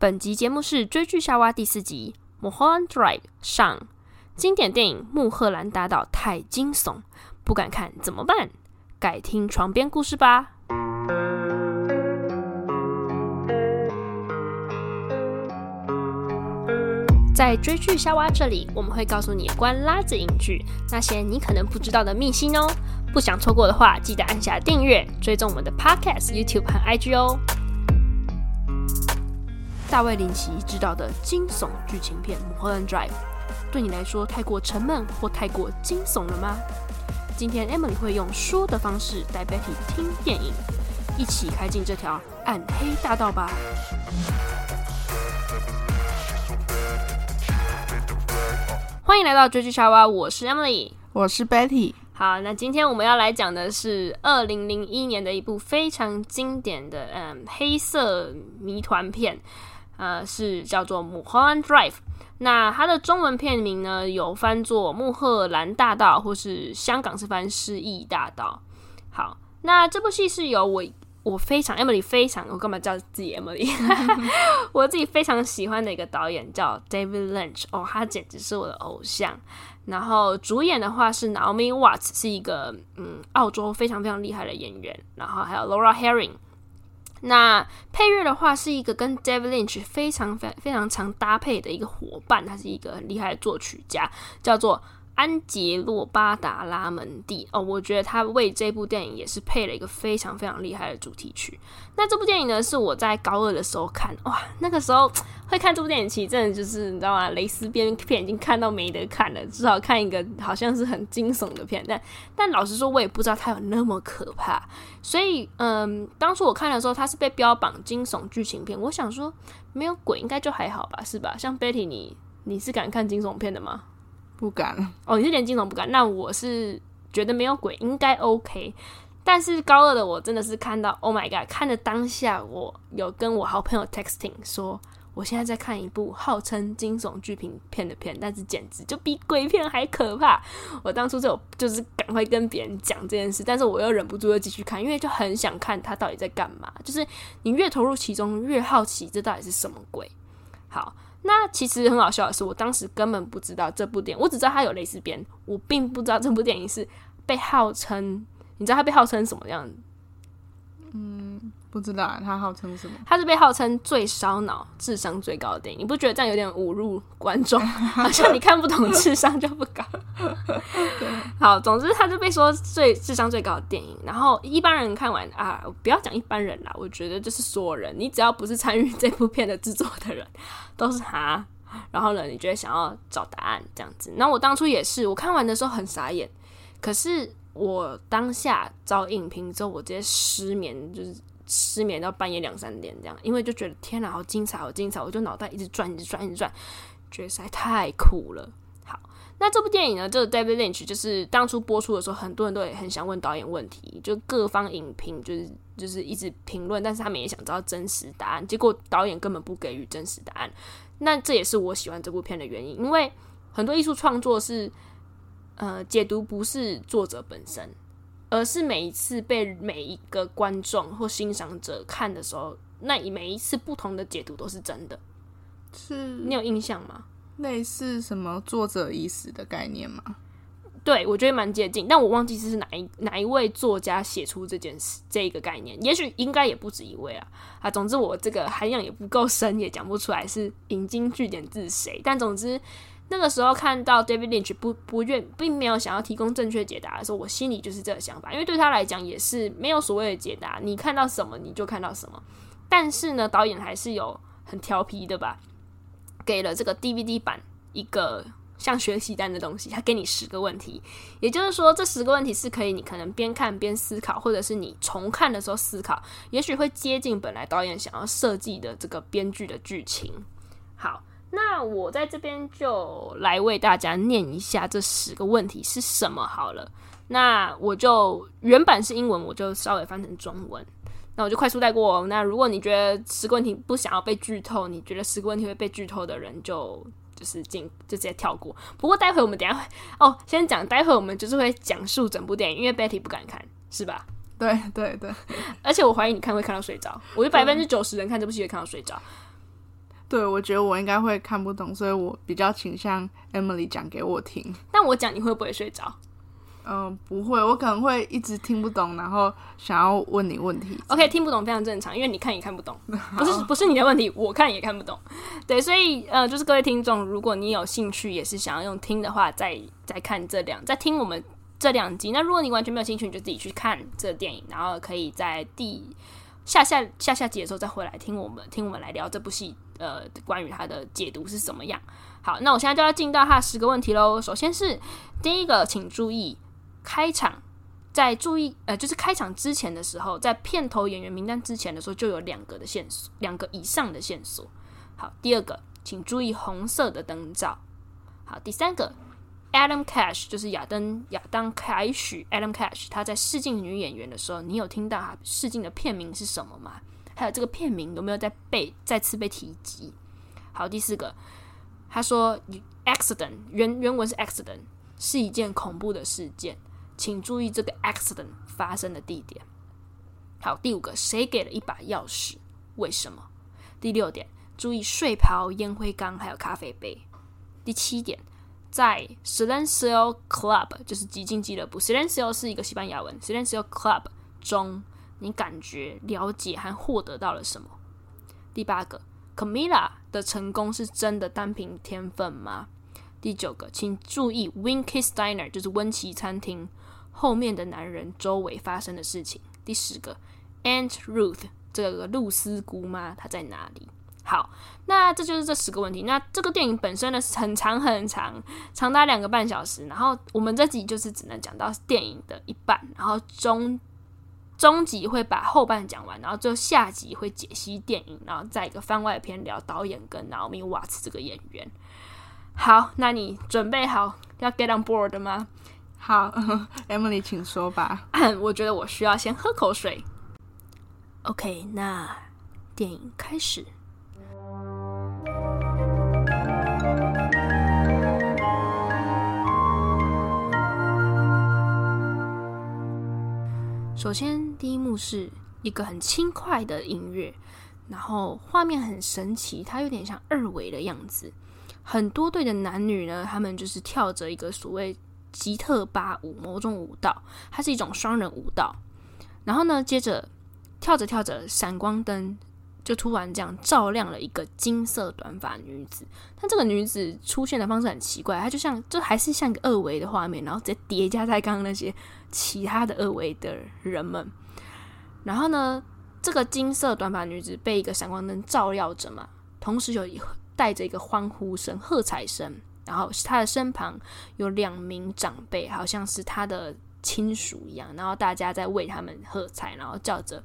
本集节目是追剧夏娃第四集《，Mohon Drive》上经典电影《穆赫兰大道》太惊悚，不敢看怎么办？改听床边故事吧。在追剧夏娃这里，我们会告诉你关拉子影剧那些你可能不知道的秘辛哦。不想错过的话，记得按下订阅，追踪我们的 Podcast、YouTube 和 IG 哦。大卫林奇执导的惊悚剧情片《Mulholland Drive》，对你来说太过沉闷或太过惊悚了吗？今天 Emily 会用说的方式带 Betty 听电影，一起开进这条暗黑大道吧。欢迎来到追剧沙娃，我是 Emily，我是 Betty。好，那今天我们要来讲的是二零零一年的一部非常经典的嗯黑色谜团片，呃，是叫做《Mulholland Drive》。那它的中文片名呢，有翻作《穆赫兰大道》，或是香港是翻《失忆大道》。好，那这部戏是由我。我非常 Emily 非常，我干嘛叫自己 Emily？我自己非常喜欢的一个导演叫 David Lynch，哦，他简直是我的偶像。然后主演的话是 Naomi Watts，是一个嗯澳洲非常非常厉害的演员。然后还有 Laura Herring。那配乐的话是一个跟 David Lynch 非常非非常常搭配的一个伙伴，他是一个很厉害的作曲家，叫做。安杰洛·巴达拉门蒂哦，我觉得他为这部电影也是配了一个非常非常厉害的主题曲。那这部电影呢，是我在高二的时候看，哇，那个时候会看这部电影，其实真的就是你知道吗？蕾丝边片已经看到没得看了，至少看一个好像是很惊悚的片。但但老实说，我也不知道它有那么可怕。所以，嗯，当初我看的时候，它是被标榜惊悚剧情片，我想说没有鬼应该就还好吧，是吧？像 Betty，你你是敢看惊悚片的吗？不敢哦，你是连惊悚不敢？那我是觉得没有鬼应该 OK，但是高二的我真的是看到 Oh my God！看的当下，我有跟我好朋友 texting 说，我现在在看一部号称惊悚剧情片的片，但是简直就比鬼片还可怕。我当初就就是赶快跟别人讲这件事，但是我又忍不住又继续看，因为就很想看他到底在干嘛。就是你越投入其中，越好奇这到底是什么鬼。好。那其实很好笑的是，我当时根本不知道这部电影，我只知道它有蕾丝边，我并不知道这部电影是被号称，你知道它被号称什么样？嗯，不知道他号称什么？他是被号称最烧脑、智商最高的电影。你不觉得这样有点侮辱观众？好像你看不懂智商就不高。好，总之他就被说最智商最高的电影。然后一般人看完啊，不要讲一般人啦，我觉得就是所有人，你只要不是参与这部片的制作的人。都是他，然后呢，你觉得想要找答案这样子？那我当初也是，我看完的时候很傻眼，可是我当下找影评之后，我直接失眠，就是失眠到半夜两三点这样，因为就觉得天哪，好精彩，好精彩，我就脑袋一直转，一直转，一直转，觉得实在太酷了。好，那这部电影呢，这个 David Lynch 就是当初播出的时候，很多人都也很想问导演问题，就各方影评就是。就是一直评论，但是他们也想知道真实答案，结果导演根本不给予真实答案。那这也是我喜欢这部片的原因，因为很多艺术创作是，呃，解读不是作者本身，而是每一次被每一个观众或欣赏者看的时候，那每一次不同的解读都是真的。是你有印象吗？类似什么作者已死的概念吗？对，我觉得蛮接近，但我忘记这是哪一哪一位作家写出这件事这一个概念，也许应该也不止一位啊。啊，总之我这个涵养也不够深，也讲不出来是引经据典自谁。但总之那个时候看到 David Lynch 不不愿，并没有想要提供正确解答的时候，我心里就是这个想法，因为对他来讲也是没有所谓的解答，你看到什么你就看到什么。但是呢，导演还是有很调皮的吧，给了这个 DVD 版一个。像学习单的东西，他给你十个问题，也就是说，这十个问题是可以你可能边看边思考，或者是你重看的时候思考，也许会接近本来导演想要设计的这个编剧的剧情。好，那我在这边就来为大家念一下这十个问题是什么好了。那我就原版是英文，我就稍微翻成中文，那我就快速带过。那如果你觉得十个问题不想要被剧透，你觉得十个问题会被剧透的人就。就是进就直接跳过。不过待会我们等下会哦，先讲。待会我们就是会讲述整部电影，因为 Betty 不敢看，是吧？对对对。而且我怀疑你看会看到睡着。我觉得百分之九十人看这部戏会看到睡着。对，我觉得我应该会看不懂，所以我比较倾向 Emily 讲给我听。但我讲你会不会睡着？嗯、呃，不会，我可能会一直听不懂，然后想要问你问题。OK，听不懂非常正常，因为你看也看不懂，不是不是你的问题，我看也看不懂。对，所以呃，就是各位听众，如果你有兴趣，也是想要用听的话，再再看这两，再听我们这两集。那如果你完全没有兴趣，你就自己去看这电影，然后可以在第下下下下集的时候再回来听我们听我们来聊这部戏，呃，关于它的解读是怎么样。好，那我现在就要进到它十个问题喽。首先是第一个，请注意。开场，在注意呃，就是开场之前的时候，在片头演员名单之前的时候，就有两个的线索，两个以上的线索。好，第二个，请注意红色的灯罩。好，第三个，Adam Cash 就是亚登亚当凯许，Adam Cash 他在试镜女演员的时候，你有听到他试镜的片名是什么吗？还有这个片名有没有在被再次被提及？好，第四个，他说 accident 原原文是 accident 是一件恐怖的事件。请注意这个 accident 发生的地点。好，第五个，谁给了一把钥匙？为什么？第六点，注意睡袍、烟灰缸还有咖啡杯。第七点，在 Silencio Club 就是寂静俱乐部，Silencio 是一个西班牙文，Silencio Club 中，你感觉了解和获得到了什么？第八个，Camila 的成功是真的单凭天分吗？第九个，请注意 Winky's Diner 就是温奇餐厅。后面的男人周围发生的事情。第十个，Aunt Ruth 这个露丝姑妈她在哪里？好，那这就是这十个问题。那这个电影本身呢，很长很长，长达两个半小时。然后我们这集就是只能讲到电影的一半，然后中中集会把后半讲完，然后最后下集会解析电影，然后再一个番外篇聊导演跟 Naomi Watts 这个演员。好，那你准备好要 get on board 吗？好，Emily，请说吧。我觉得我需要先喝口水。OK，那电影开始。首先，第一幕是一个很轻快的音乐，然后画面很神奇，它有点像二维的样子。很多对的男女呢，他们就是跳着一个所谓。吉特巴舞，某种舞蹈，它是一种双人舞蹈。然后呢，接着跳着跳着，闪光灯就突然这样照亮了一个金色短发女子。但这个女子出现的方式很奇怪，她就像就还是像一个二维的画面，然后直接叠加在刚刚那些其他的二维的人们。然后呢，这个金色短发女子被一个闪光灯照耀着嘛，同时有带着一个欢呼声、喝彩声。然后她的身旁有两名长辈，好像是她的亲属一样。然后大家在为他们喝彩，然后叫着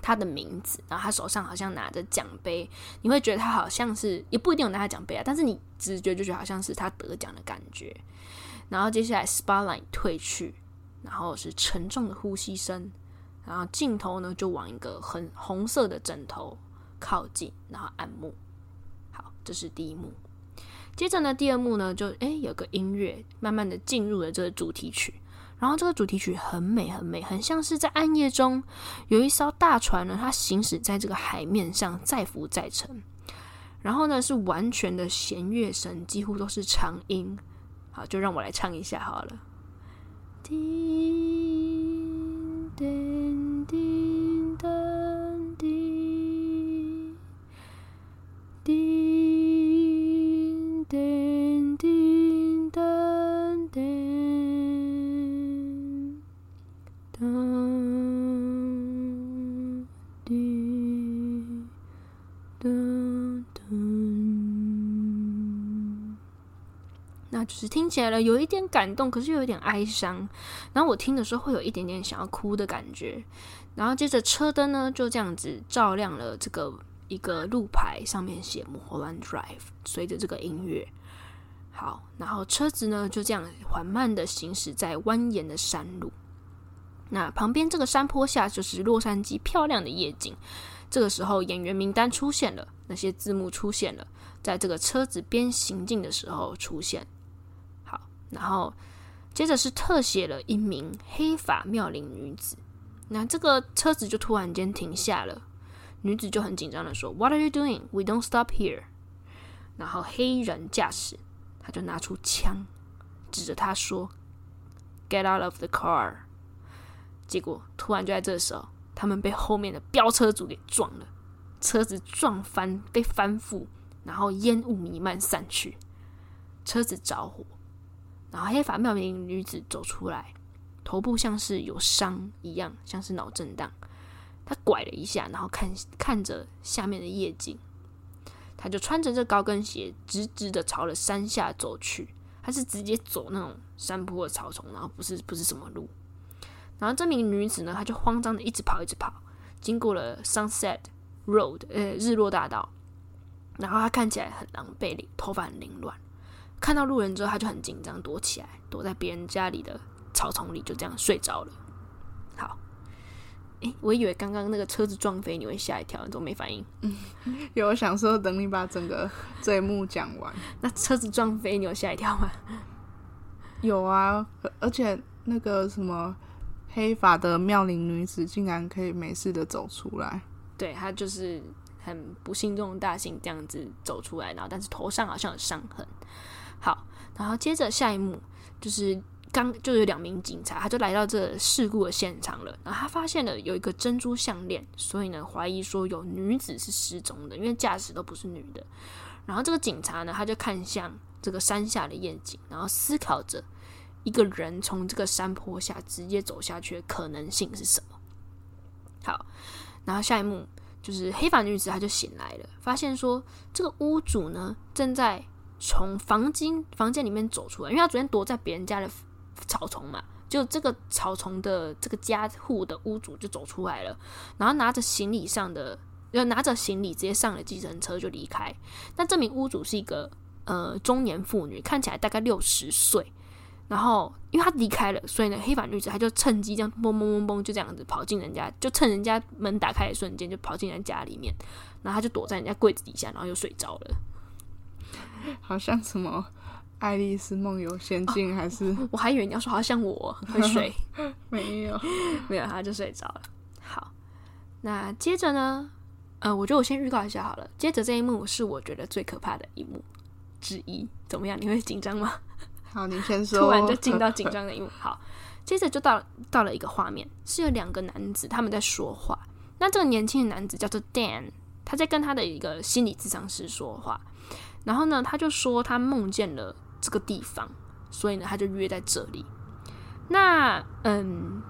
他的名字。然后他手上好像拿着奖杯，你会觉得他好像是，也不一定有拿奖杯啊，但是你直觉就觉得好像是他得奖的感觉。然后接下来 spotlight 退去，然后是沉重的呼吸声，然后镜头呢就往一个很红色的枕头靠近，然后暗幕。好，这是第一幕。接着呢，第二幕呢，就诶有个音乐，慢慢的进入了这个主题曲。然后这个主题曲很美，很美，很像是在暗夜中有一艘大船呢，它行驶在这个海面上，载浮载沉。然后呢，是完全的弦乐声，几乎都是长音。好，就让我来唱一下好了。叮叮叮那就是听起来了，有一点感动，可是又有点哀伤。然后我听的时候会有一点点想要哭的感觉。然后接着车灯呢，就这样子照亮了这个。一个路牌上面写 Mulholland Drive，随着这个音乐，好，然后车子呢就这样缓慢的行驶在蜿蜒的山路。那旁边这个山坡下就是洛杉矶漂亮的夜景。这个时候演员名单出现了，那些字幕出现了，在这个车子边行进的时候出现。然后接着是特写了一名黑发妙龄女子。那这个车子就突然间停下了。女子就很紧张的说：“What are you doing? We don't stop here。”然后黑人驾驶他就拿出枪指着他说：“Get out of the car。”结果突然就在这时候，他们被后面的飙车族给撞了，车子撞翻，被翻覆，然后烟雾弥漫散去，车子着火。然后黑发妙龄女子走出来，头部像是有伤一样，像是脑震荡。她拐了一下，然后看看着下面的夜景。她就穿着这高跟鞋，直直的朝了山下走去。她是直接走那种山坡的草丛，然后不是不是什么路。然后这名女子呢，她就慌张的一直跑，一直跑，经过了 Sunset Road，呃，日落大道。然后她看起来很狼狈，头发很凌乱。看到路人之后，他就很紧张，躲起来，躲在别人家里的草丛里，就这样睡着了。好，诶，我以为刚刚那个车子撞飞你会吓一跳，你怎么没反应？嗯，有，我想说等你把整个这一幕讲完。那车子撞飞你有吓一跳吗？有啊，而且那个什么黑发的妙龄女子竟然可以没事的走出来。对，她就是很不幸中的大幸，这样子走出来，然后但是头上好像有伤痕。好，然后接着下一幕就是刚就有两名警察，他就来到这事故的现场了。然后他发现了有一个珍珠项链，所以呢怀疑说有女子是失踪的，因为驾驶都不是女的。然后这个警察呢，他就看向这个山下的夜景，然后思考着一个人从这个山坡下直接走下去的可能性是什么。好，然后下一幕就是黑发女子，她就醒来了，发现说这个屋主呢正在。从房间房间里面走出来，因为他昨天躲在别人家的草丛嘛，就这个草丛的这个家户的屋主就走出来了，然后拿着行李上的，要拿着行李直接上了计程车就离开。那这名屋主是一个呃中年妇女，看起来大概六十岁，然后因为他离开了，所以呢黑发女子她就趁机这样嘣嘣嘣嘣就这样子跑进人家，就趁人家门打开的瞬间就跑进人家里面，然后她就躲在人家柜子底下，然后又睡着了。好像什么《爱丽丝梦游仙境》还是？我还以为你要说好像我会睡，没有，没有，他就睡着了。好，那接着呢？呃，我觉得我先预告一下好了。接着这一幕是我觉得最可怕的一幕之一。怎么样？你会紧张吗？好，你先说。突然就进到紧张的一幕。好，接着就到到了一个画面，是有两个男子他们在说话。那这个年轻的男子叫做 Dan，他在跟他的一个心理咨商师说话。然后呢，他就说他梦见了这个地方，所以呢，他就约在这里。那嗯，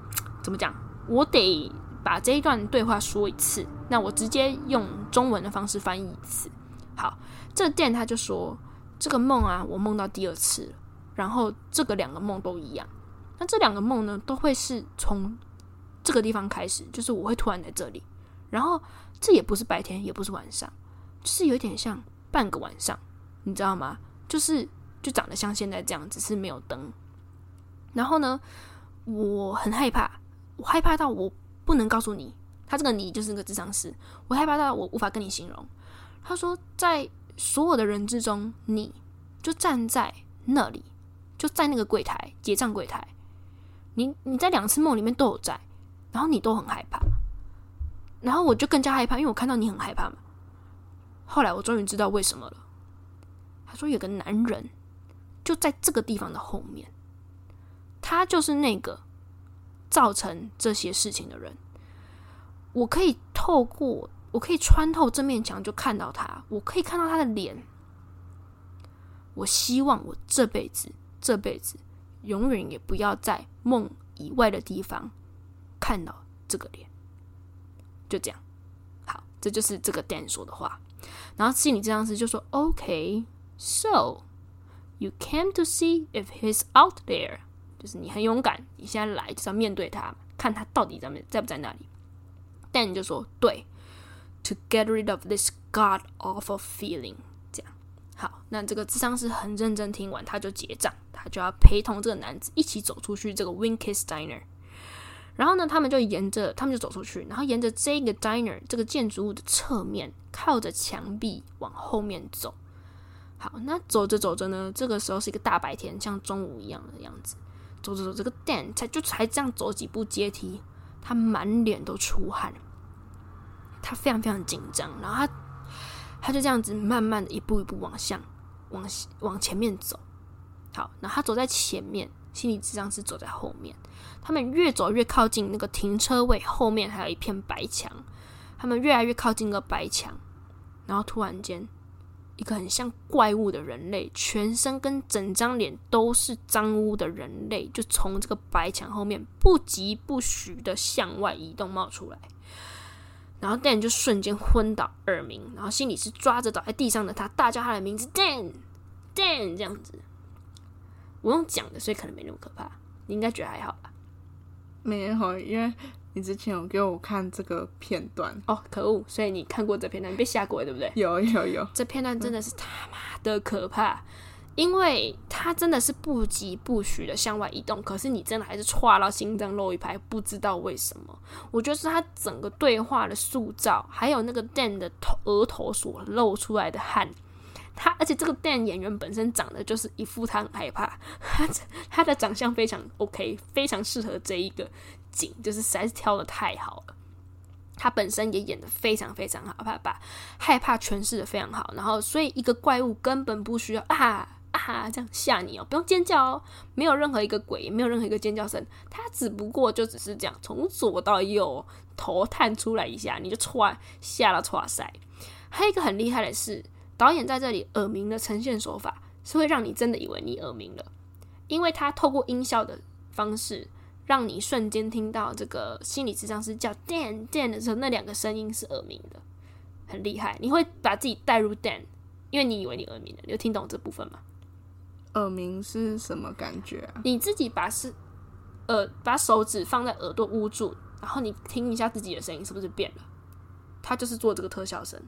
怎么讲？我得把这一段对话说一次。那我直接用中文的方式翻译一次。好，这店他就说这个梦啊，我梦到第二次了。然后这个两个梦都一样。那这两个梦呢，都会是从这个地方开始，就是我会突然在这里。然后这也不是白天，也不是晚上，就是有点像。半个晚上，你知道吗？就是就长得像现在这样，只是没有灯。然后呢，我很害怕，我害怕到我不能告诉你，他这个你就是那个智商师，我害怕到我无法跟你形容。他说，在所有的人之中，你就站在那里，就在那个柜台结账柜台，你你在两次梦里面都有在，然后你都很害怕，然后我就更加害怕，因为我看到你很害怕嘛。后来我终于知道为什么了。他说有个男人就在这个地方的后面，他就是那个造成这些事情的人。我可以透过，我可以穿透这面墙就看到他，我可以看到他的脸。我希望我这辈子，这辈子永远也不要在梦以外的地方看到这个脸。就这样，好，这就是这个 Dan 说的话。然后心理治疗师就说：“OK，so you came to see if he's out there，就是你很勇敢，你现在来就是要面对他，看他到底在没在不在那里。”但你就说：“对，to get rid of this god awful feeling。”这样好，那这个智商师很认真听完，他就结账，他就要陪同这个男子一起走出去这个 Winkies Diner。然后呢，他们就沿着，他们就走出去，然后沿着这个 diner 这个建筑物的侧面，靠着墙壁往后面走。好，那走着走着呢，这个时候是一个大白天，像中午一样的样子。走着走，这个 Dan 才就才这样走几步阶梯，他满脸都出汗，他非常非常紧张，然后他他就这样子慢慢的一步一步往向往往前面走。好，那他走在前面，心理智商是走在后面。他们越走越靠近那个停车位后面，还有一片白墙。他们越来越靠近那个白墙，然后突然间，一个很像怪物的人类，全身跟整张脸都是脏污的人类，就从这个白墙后面不疾不徐的向外移动冒出来。然后 Dan 就瞬间昏倒耳鸣，然后心理师抓着倒在地上的他，大叫他的名字 Dan，Dan 这样子。我用讲的，所以可能没那么可怕。你应该觉得还好吧？没有，因为你之前有给我看这个片段哦，可恶！所以你看过这片段，你被吓过了，对不对？有有有，这片段真的是他妈的可怕，嗯、因为他真的是不疾不徐的向外移动，可是你真的还是剉到心脏漏一拍，不知道为什么。我觉得是他整个对话的塑造，还有那个 Dan 的头额头所露出来的汗。他而且这个 Dan 演员本身长得就是一副他很害怕，他他的长相非常 OK，非常适合这一个景，就是实在是挑的太好了。他本身也演的非常非常好，怕把害怕诠释的非常好。然后，所以一个怪物根本不需要啊啊这样吓你哦，不用尖叫哦，没有任何一个鬼，也没有任何一个尖叫声，他只不过就只是这样从左到右头探出来一下，你就唰吓到唰塞。还有一个很厉害的是。导演在这里耳鸣的呈现手法是会让你真的以为你耳鸣了，因为他透过音效的方式，让你瞬间听到这个心理智商师叫 Dan Dan 的时候，那两个声音是耳鸣的，很厉害。你会把自己带入 Dan，因为你以为你耳鸣了。你有听懂这部分吗？耳鸣是什么感觉啊？你自己把是耳把手指放在耳朵捂住，然后你听一下自己的声音是不是变了？他就是做这个特效声。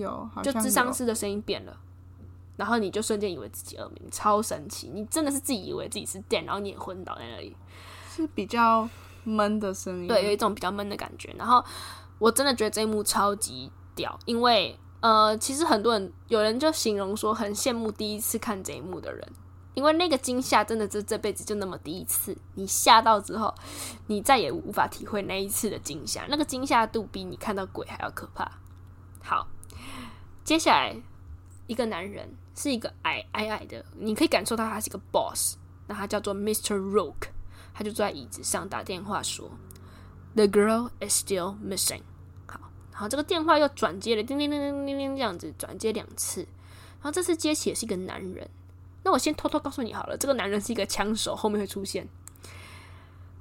有，就智商师的声音变了，然后你就瞬间以为自己耳鸣，超神奇！你真的是自己以为自己是电，然后你也昏倒在那里，是比较闷的声音，对，有一种比较闷的感觉。然后我真的觉得这一幕超级屌，因为呃，其实很多人有人就形容说很羡慕第一次看这一幕的人，因为那个惊吓真的这这辈子就那么第一次，你吓到之后，你再也无法体会那一次的惊吓，那个惊吓度比你看到鬼还要可怕。好。接下来，一个男人是一个矮矮矮的，你可以感受到他是一个 boss。那他叫做 Mr. Rook，他就坐在椅子上打电话说：“The girl is still missing。”好，然后这个电话又转接了，叮叮叮叮叮叮这样子转接两次。然后这次接起的是一个男人。那我先偷偷告诉你好了，这个男人是一个枪手，后面会出现。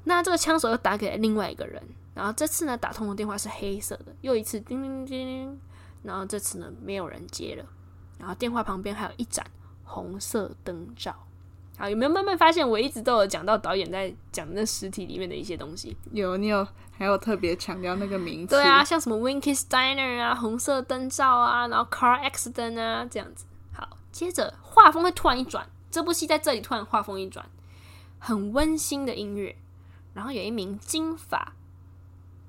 那这个枪手又打给了另外一个人，然后这次呢，打通的电话是黑色的，又一次叮叮叮叮。然后这次呢，没有人接了。然后电话旁边还有一盏红色灯罩。啊，有没有慢慢发现，我一直都有讲到导演在讲那实体里面的一些东西？有，你有还有特别强调那个名字？对啊，像什么 Winky's Diner 啊，红色灯罩啊，然后 Car Accident 啊，这样子。好，接着画风会突然一转，这部戏在这里突然画风一转，很温馨的音乐，然后有一名金发、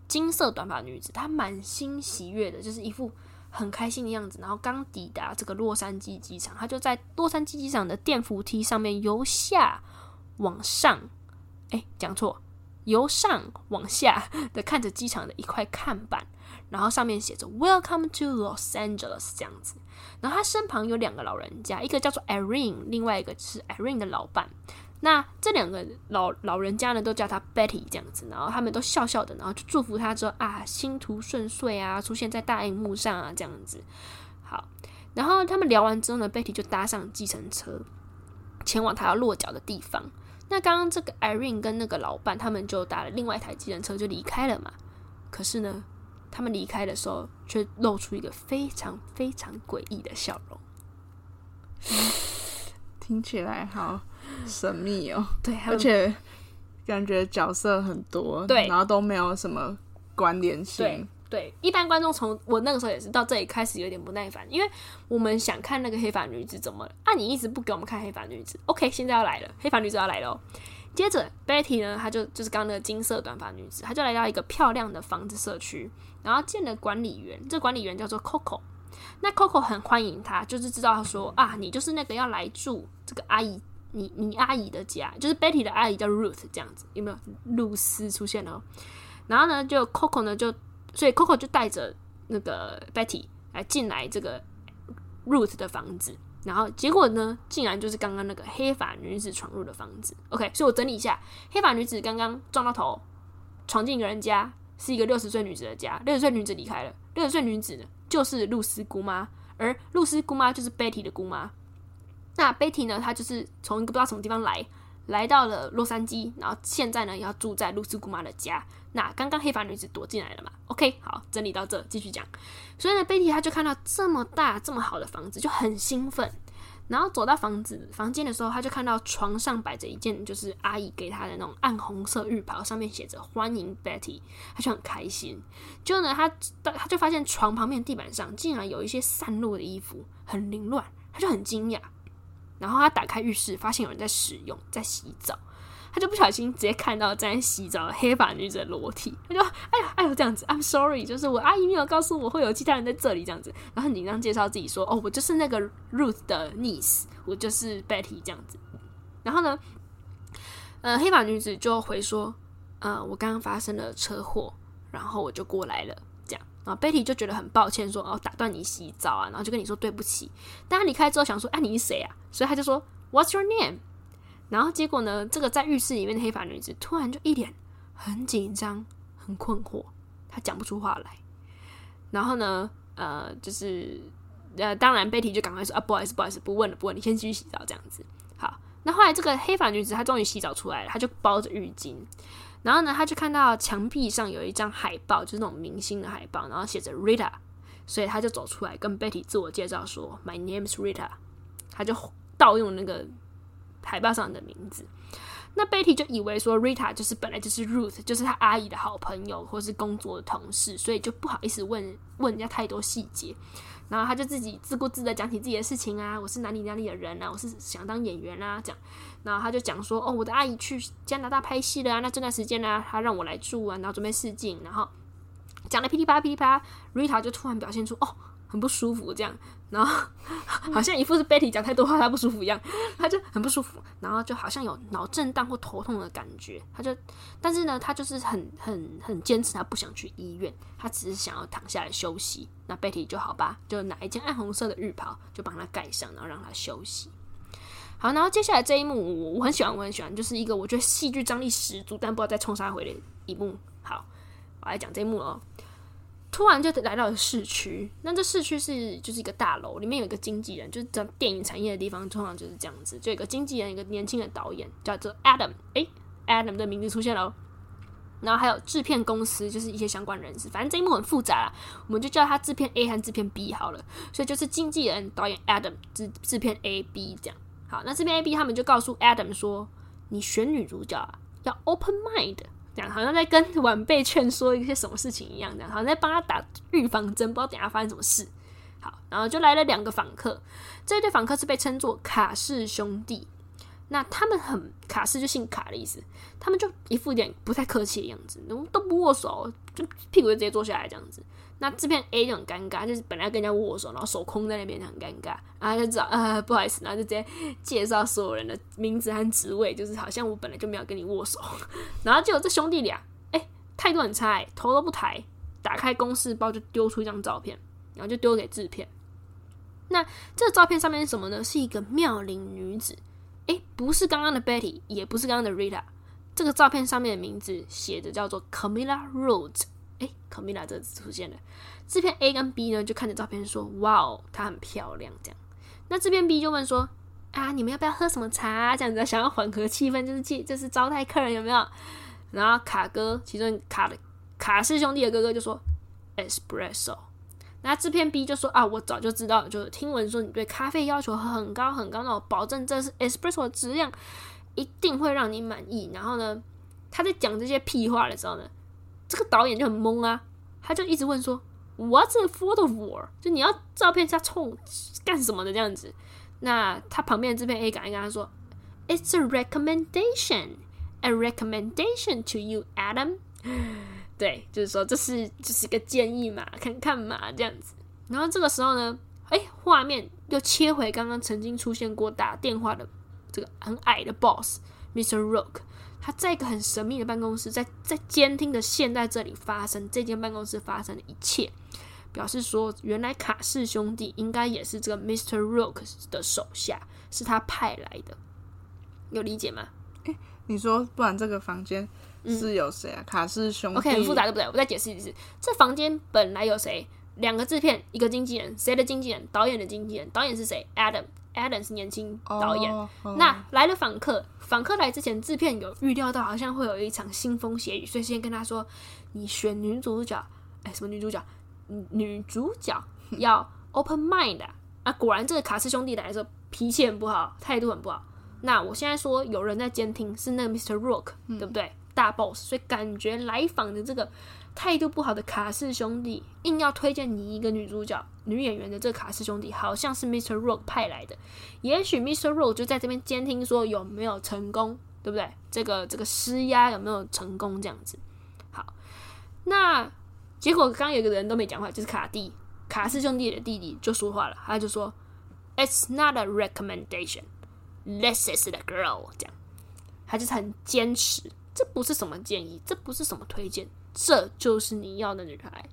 金色短发女子，她满心喜悦的，就是一副。很开心的样子，然后刚抵达这个洛杉矶机场，他就在洛杉矶机场的电扶梯上面由下往上，哎，讲错，由上往下的看着机场的一块看板，然后上面写着 “Welcome to Los Angeles” 这样子。然后他身旁有两个老人家，一个叫做 Irene，另外一个是 Irene 的老伴。那这两个老老人家呢，都叫他 Betty 这样子，然后他们都笑笑的，然后就祝福他说啊，星途顺遂啊，出现在大荧幕上啊，这样子。好，然后他们聊完之后呢，Betty 就搭上计程车，前往他要落脚的地方。那刚刚这个 Irene 跟那个老伴，他们就搭了另外一台计程车就离开了嘛。可是呢，他们离开的时候，却露出一个非常非常诡异的笑容。听起来好。神秘哦，对，而且感觉角色很多，对，然后都没有什么关联性，对，对，一般观众从我那个时候也是到这里开始有点不耐烦，因为我们想看那个黑发女子怎么了啊？你一直不给我们看黑发女子，OK，现在要来了，黑发女子要来了哦。接着 Betty 呢，她就就是刚刚那个金色短发女子，她就来到一个漂亮的房子社区，然后见了管理员，这管理员叫做 Coco，那 Coco 很欢迎她，就是知道她说啊，你就是那个要来住这个阿姨。你你阿姨的家就是 Betty 的阿姨叫 Ruth 这样子，有没有露丝出现了？然后呢，就 Coco 呢就，所以 Coco 就带着那个 Betty 来进来这个 Ruth 的房子，然后结果呢，竟然就是刚刚那个黑发女子闯入的房子。OK，所以我整理一下，黑发女子刚刚撞到头，闯进一个人家，是一个六十岁女子的家，六十岁女子离开了，六十岁女子呢就是露丝姑妈，而露丝姑妈就是 Betty 的姑妈。那 Betty 呢，她就是从一个不知道什么地方来。来到了洛杉矶，然后现在呢要住在露丝姑妈的家。那刚刚黑发女子躲进来了嘛？OK，好，整理到这，继续讲。所以呢，，Betty 她就看到这么大、这么好的房子，就很兴奋。然后走到房子房间的时候，他就看到床上摆着一件就是阿姨给他的那种暗红色浴袍，上面写着“欢迎 Betty”，他就很开心。就呢，他他就发现床旁边地板上竟然有一些散落的衣服，很凌乱，他就很惊讶。然后他打开浴室，发现有人在使用，在洗澡，他就不小心直接看到在洗澡的黑发女子的裸体，他就哎呀哎呦这样子，I'm sorry，就是我阿姨没有告诉我会有其他人在这里这样子，然后很紧张介绍自己说，哦，我就是那个 Ruth 的 niece，我就是 Betty 这样子。然后呢，呃，黑发女子就回说，呃，我刚刚发生了车祸，然后我就过来了。啊 Betty 就觉得很抱歉，说：“哦，打断你洗澡啊。”然后就跟你说对不起。但他离开之后想说：“啊，你是谁啊？”所以他就说：“What's your name？” 然后结果呢，这个在浴室里面的黑发女子突然就一脸很紧张、很困惑，她讲不出话来。然后呢，呃，就是呃，当然 Betty 就赶快说：“啊，不好意思，不好意思，不问了，不问，你先继续洗澡。”这样子。好，那后来这个黑发女子她终于洗澡出来了，她就包着浴巾。然后呢，他就看到墙壁上有一张海报，就是那种明星的海报，然后写着 Rita，所以他就走出来跟 Betty 自我介绍说：“My name is Rita。”他就盗用那个海报上的名字。那 Betty 就以为说 Rita 就是本来就是 Ruth，就是他阿姨的好朋友或是工作的同事，所以就不好意思问问人家太多细节。然后他就自己自顾自的讲起自己的事情啊，我是哪里哪里的人啊，我是想当演员啊，这样。然后他就讲说，哦，我的阿姨去加拿大拍戏了啊，那这段时间呢，他让我来住啊，然后准备试镜，然后讲的噼里啪啦噼里啪啦，Rita 就突然表现出哦。很不舒服，这样，然后好像一副是 Betty 讲太多话，他不舒服一样，他就很不舒服，然后就好像有脑震荡或头痛的感觉，他就，但是呢，他就是很很很坚持，他不想去医院，他只是想要躺下来休息。那 Betty 就好吧，就拿一件暗红色的浴袍，就帮他盖上，然后让他休息。好，然后接下来这一幕我我很喜欢，我很喜欢，就是一个我觉得戏剧张力十足，但不知道在冲杀回的一幕。好，我来讲这一幕哦。突然就来到了市区，那这市区是就是一个大楼，里面有一个经纪人，就是讲电影产业的地方，通常就是这样子，就有一个经纪人，一个年轻的导演叫做 Adam，诶，Adam 的名字出现了，然后还有制片公司，就是一些相关人士，反正这一幕很复杂啦，我们就叫他制片 A 和制片 B 好了，所以就是经纪人、导演 Adam 制制片 A、B 这样。好，那这边 A、B 他们就告诉 Adam 说，你选女主角啊，要 open mind。这样好像在跟晚辈劝说一些什么事情一样，这样好像在帮他打预防针，不知道等下发生什么事。好，然后就来了两个访客，这对访客是被称作卡氏兄弟。那他们很卡氏就姓卡的意思，他们就一副有点不太客气的样子，都不握手，就屁股就直接坐下来这样子。那这边 A 就很尴尬，就是本来跟人家握手，然后手空在那边很尴尬，然后就知道啊、不好意思，然后就直接介绍所有人的名字和职位，就是好像我本来就没有跟你握手，然后结果这兄弟俩，哎，态度很差，哎，头都不抬，打开公事包就丢出一张照片，然后就丢给制片。那这个照片上面是什么呢？是一个妙龄女子，哎，不是刚刚的 Betty，也不是刚刚的 Rita，这个照片上面的名字写着叫做 Camilla Rhodes。哎，Camilla 这次出现了。制片 A 跟 B 呢，就看着照片说：“哇哦，她很漂亮。”这样，那制片 B 就问说：“啊，你们要不要喝什么茶？这样子想要缓和气氛，就是气，就是招待客人，有没有？”然后卡哥，其中卡的卡氏兄弟的哥哥就说：“Espresso。”那制片 B 就说：“啊，我早就知道，就听闻说你对咖啡要求很高很高，那我保证这是 Espresso 的质量一定会让你满意。”然后呢，他在讲这些屁话的时候呢。这个导演就很懵啊，他就一直问说：“What's a photo for？” 就你要照片下冲干什么的这样子？那他旁边的制片 A 赶紧跟他说：“It's a recommendation, a recommendation to you, Adam。”对，就是说这是就是个建议嘛，看看嘛这样子。然后这个时候呢，哎，画面又切回刚刚曾经出现过打电话的这个很矮的 boss Mr. Rook。他在一个很神秘的办公室，在在监听的现在这里发生这间办公室发生的一切，表示说原来卡氏兄弟应该也是这个 Mr. Rook 的手下，是他派来的，有理解吗？诶，你说不然这个房间是有谁啊？嗯、卡氏兄弟？OK，很复杂对不对？我再解释一次，这房间本来有谁？两个制片，一个经纪人，谁的经纪人？导演的经纪人，导演是谁？Adam。Adam 是年轻导演。Oh, oh. 那来了访客，访客来之前，制片有预料到好像会有一场腥风血雨，所以先跟他说：“你选女主角，哎，什么女主角？女主角要 open mind 啊！”啊，果然这个卡斯兄弟来的时候脾气很不好，态度很不好。那我现在说有人在监听，是那个 Mr. Rock，嗯，对不对？大 boss，所以感觉来访的这个。态度不好的卡氏兄弟硬要推荐你一个女主角、女演员的这卡氏兄弟，好像是 Mr. Rock 派来的。也许 Mr. Rock 就在这边监听，说有没有成功，对不对？这个这个施压有没有成功？这样子。好，那结果刚刚有个人都没讲话，就是卡蒂，卡氏兄弟的弟弟就说话了，他就说：“It's not a recommendation, this is the girl。”这样，他就是很坚持，这不是什么建议，这不是什么推荐。这就是你要的女孩。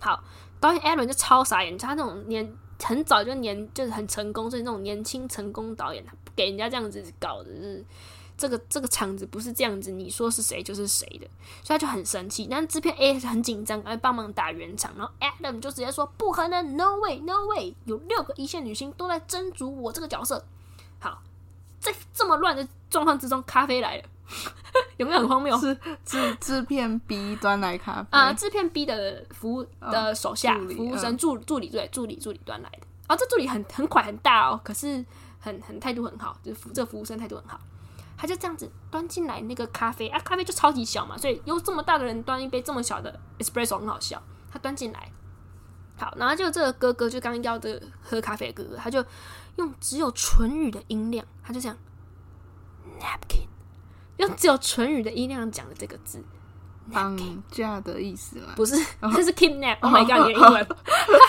好，导演艾伦就超傻眼，他那种年很早就年就是很成功，所以那种年轻成功导演，他给人家这样子搞的，是这个这个场子不是这样子，你说是谁就是谁的，所以他就很生气。但制片 A 很紧张，来帮忙打圆场，然后 Adam 就直接说不可能，No way，No way，有六个一线女星都在争逐我这个角色。好，在这么乱的状况之中，咖啡来了。有没有很荒谬？是制制片 B 端来咖啡。啊，制片 B 的服务的手下、哦、服务生助助理对助理助理端来的。啊、哦，这助理很很快很大哦，可是很很态度很好，就是服这个、服务生态度很好，他就这样子端进来那个咖啡啊，咖啡就超级小嘛，所以有这么大的人端一杯这么小的 espresso 很好笑，他端进来，好，然后就这个哥哥就刚要这个喝咖啡的哥哥，他就用只有唇语的音量，他就这样 napkin。用只有唇语的音量讲的这个字，绑架的意思吗？不是，这是 kidnap。Oh my god，你的英文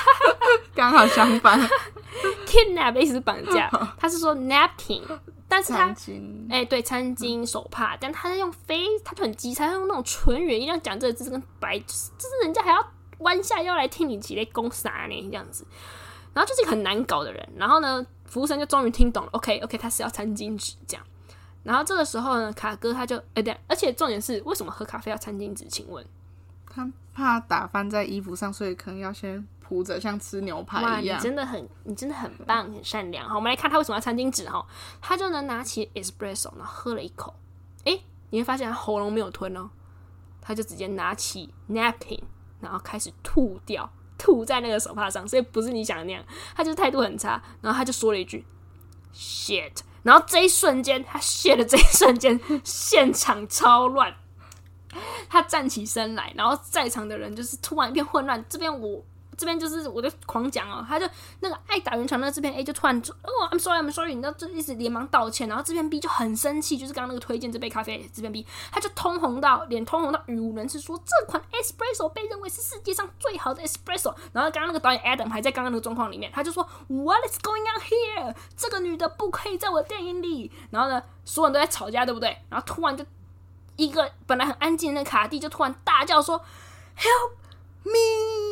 刚好相反。kidnap 的意思是绑架，他是说 napkin，但是他哎、欸，对，餐巾、手帕，但他是用非，他就很机车，他用那种唇语音量讲这个字，跟白，就是人家还要弯下腰来听你几类攻啥呢，这样子。然后就是一个很难搞的人，然后呢，服务生就终于听懂了，OK OK，他是要餐巾纸这样。然后这个时候呢，卡哥他就哎对，而且重点是为什么喝咖啡要餐巾纸？请问他怕打翻在衣服上，所以可能要先铺着，像吃牛排一样。你真的很，你真的很棒，很善良。好，我们来看他为什么要餐巾纸哈？他就能拿起 espresso，然后喝了一口，哎，你会发现他喉咙没有吞哦，他就直接拿起 napkin，然后开始吐掉，吐在那个手帕上，所以不是你想的那样，他就是态度很差，然后他就说了一句 shit。然后这一瞬间，他谢的这一瞬间，现场超乱。他站起身来，然后在场的人就是突然一片混乱。这边我。这边就是我就狂讲哦，他就那个爱打圆场那这边 A 就突然哦，I'm sorry，I'm sorry，你知道就一直连忙道歉，然后这边 B 就很生气，就是刚刚那个推荐这杯咖啡这边 B，他就通红到脸通红到语无伦次，说这款 espresso 被认为是世界上最好的 espresso。然后刚刚那个导演 Adam 还在刚刚那个状况里面，他就说 What is going on here？这个女的不可以在我电影里。然后呢，所有人都在吵架，对不对？然后突然就一个本来很安静的卡蒂就突然大叫说 Help me！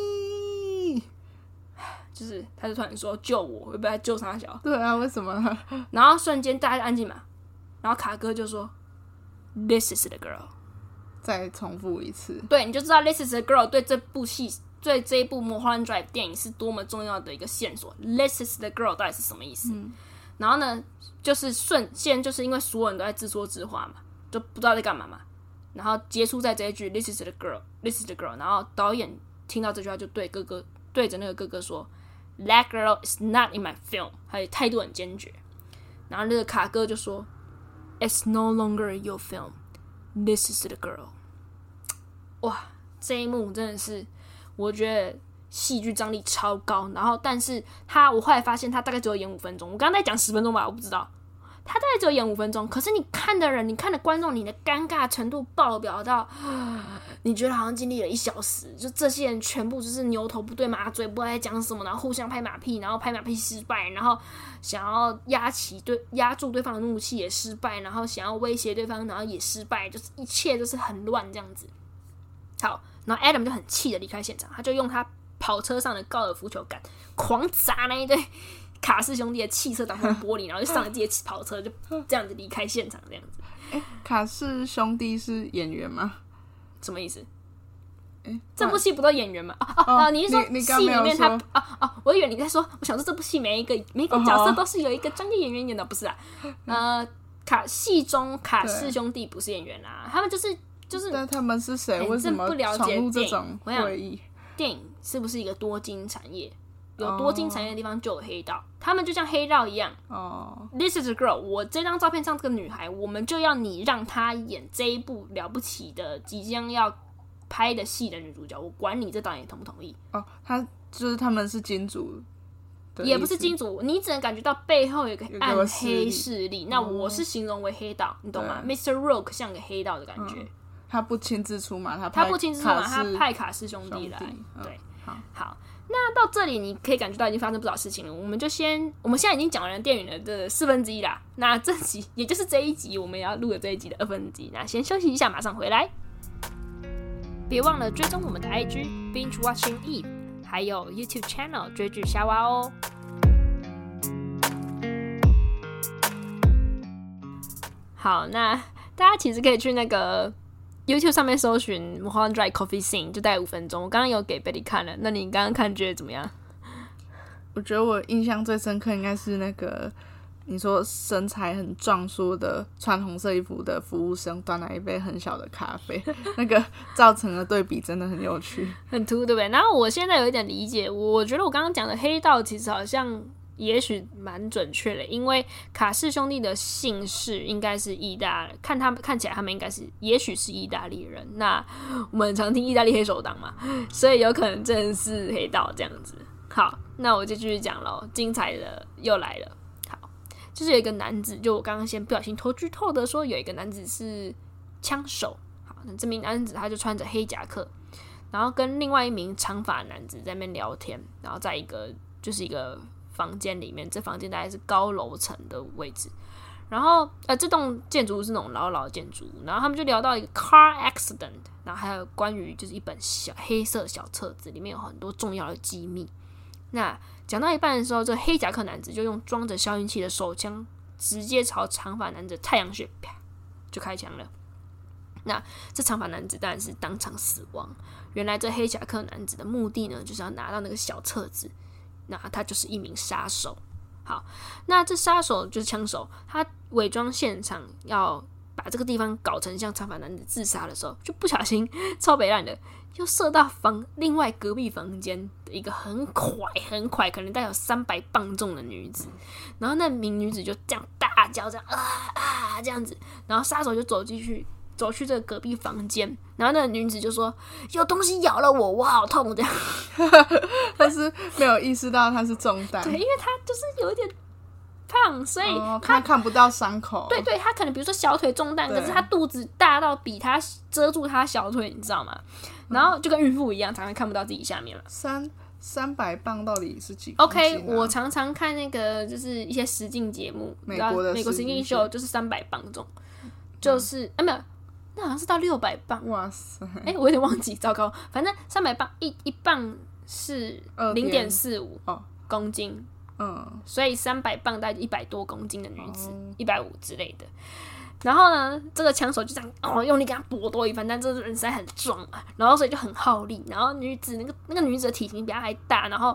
就是，他就突然说救我，会不会救三小？对啊，为什么？然后瞬间大家就安静嘛，然后卡哥就说：“This is the girl。”再重复一次，对，你就知道 “This is the girl” 对这部戏、对这一部《Mulholland Drive》电影是多么重要的一个线索。“This is the girl” 到底是什么意思？嗯、然后呢，就是瞬间，就是因为所有人都在自说自话嘛，就不知道在干嘛嘛。然后结束在这一句 “This is the girl, This is the girl”。然后导演听到这句话，就对哥哥对着那个哥哥说。That girl is not in my film。还有态度很坚决，然后那个卡哥就说：“It's no longer your film. This is the girl。”哇，这一幕真的是，我觉得戏剧张力超高。然后，但是他我后来发现，他大概只有演五分钟。我刚刚在讲十分钟吧，我不知道。他大概只有演五分钟，可是你看的人，你看的观众，你的尴尬程度爆表到，你觉得好像经历了一小时。就这些人全部就是牛头不对马嘴，不知道在讲什么，然后互相拍马屁，然后拍马屁失败，然后想要压起对压住对方的怒气也失败，然后想要威胁对方，然后也失败，就是一切都是很乱这样子。好，然后 Adam 就很气的离开现场，他就用他跑车上的高尔夫球杆，狂砸那一堆卡氏兄弟的汽车挡风玻璃，然后就上了自己的跑车，就这样子离开现场，这样子。哎、欸，卡氏兄弟是演员吗？什么意思？欸、这部戏不都演员吗？哦哦哦，你是说戏里面他？哦哦，我以为你在说，我想说这部戏每一个每一个角色都是有一个专业演员演的，不是啊？呃，卡戏中卡氏兄弟不是演员啊，他们就是就是。那他们是谁？为什么不了解这种会议？电影是不是一个多金产业？有多金产业的地方就有黑道，他们就像黑道一样。哦，This is a girl，我这张照片上这个女孩，我们就要你让她演这一部了不起的即将要拍的戏的女主角，我管你这导演同不同意。哦，他就是他们是金主，也不是金主，你只能感觉到背后有个暗黑势力。那我是形容为黑道，你懂吗？Mr. Rock 像个黑道的感觉。他不亲自出马，他他不亲自出马，他派卡斯兄弟来。对，好，好。那到这里，你可以感觉到已经发生不少事情了。我们就先，我们现在已经讲完了电影的这四分之一啦。那这集也就是这一集我们要录的这一集的二分之一。那先休息一下，马上回来。别忘了追踪我们的 IG Binge Watching Eve，还有 YouTube Channel 追剧瞎娃哦。好，那大家其实可以去那个。YouTube 上面搜寻 Mulholland Drive Coffee Scene 就大概五分钟。我刚刚有给 Betty 看了，那你刚刚看觉得怎么样？我觉得我印象最深刻应该是那个你说身材很壮硕的穿红色衣服的服务生端来一杯很小的咖啡，那个造成的对比真的很有趣，很突，对不对？然后我现在有一点理解，我觉得我刚刚讲的黑道其实好像。也许蛮准确的，因为卡氏兄弟的姓氏应该是意大，看他们看起来他们应该是，也许是意大利人。那我们常听意大利黑手党嘛，所以有可能真的是黑道这样子。好，那我就继续讲喽，精彩的又来了。好，就是有一个男子，就我刚刚先不小心偷剧透的说，有一个男子是枪手。好，那这名男子他就穿着黑夹克，然后跟另外一名长发男子在那边聊天，然后在一个就是一个。房间里面，这房间大概是高楼层的位置，然后呃，这栋建筑物是那种老老的建筑物，然后他们就聊到一个 car accident，然后还有关于就是一本小黑色小册子，里面有很多重要的机密。那讲到一半的时候，这黑夹克男子就用装着消音器的手枪直接朝长发男子太阳穴啪就开枪了。那这长发男子当然是当场死亡。原来这黑夹克男子的目的呢，就是要拿到那个小册子。那他就是一名杀手。好，那这杀手就是枪手，他伪装现场要把这个地方搞成像长发男子自杀的时候，就不小心超北烂的，就射到房另外隔壁房间的一个很快很快，可能带有三百磅重的女子。然后那名女子就这样大叫，这样啊啊这样子，然后杀手就走进去。走去这个隔壁房间，然后那个女子就说：“有东西咬了我，我好痛。”这样，但是没有意识到他是中弹。对，因为他就是有一点胖，所以他，他看不到伤口。对对，他可能比如说小腿中弹，可是他肚子大到比他遮住他小腿，你知道吗？然后就跟孕妇一样，常常看不到自己下面了。三三百磅到底是几、啊？OK，我常常看那个就是一些实境节目，美国的美国实境秀就是三百磅重，就是啊、没有。那好像是到六百磅，哇塞！哎、欸，我有点忘记，糟糕。反正三百磅一一磅是零点四五公斤，嗯，所以三百磅大概一百多公斤的女子，一百五之类的。然后呢，这个枪手就这样哦，用力给他搏多一番，但这个人实在很壮啊，然后所以就很耗力。然后女子那个那个女子的体型比他还大，然后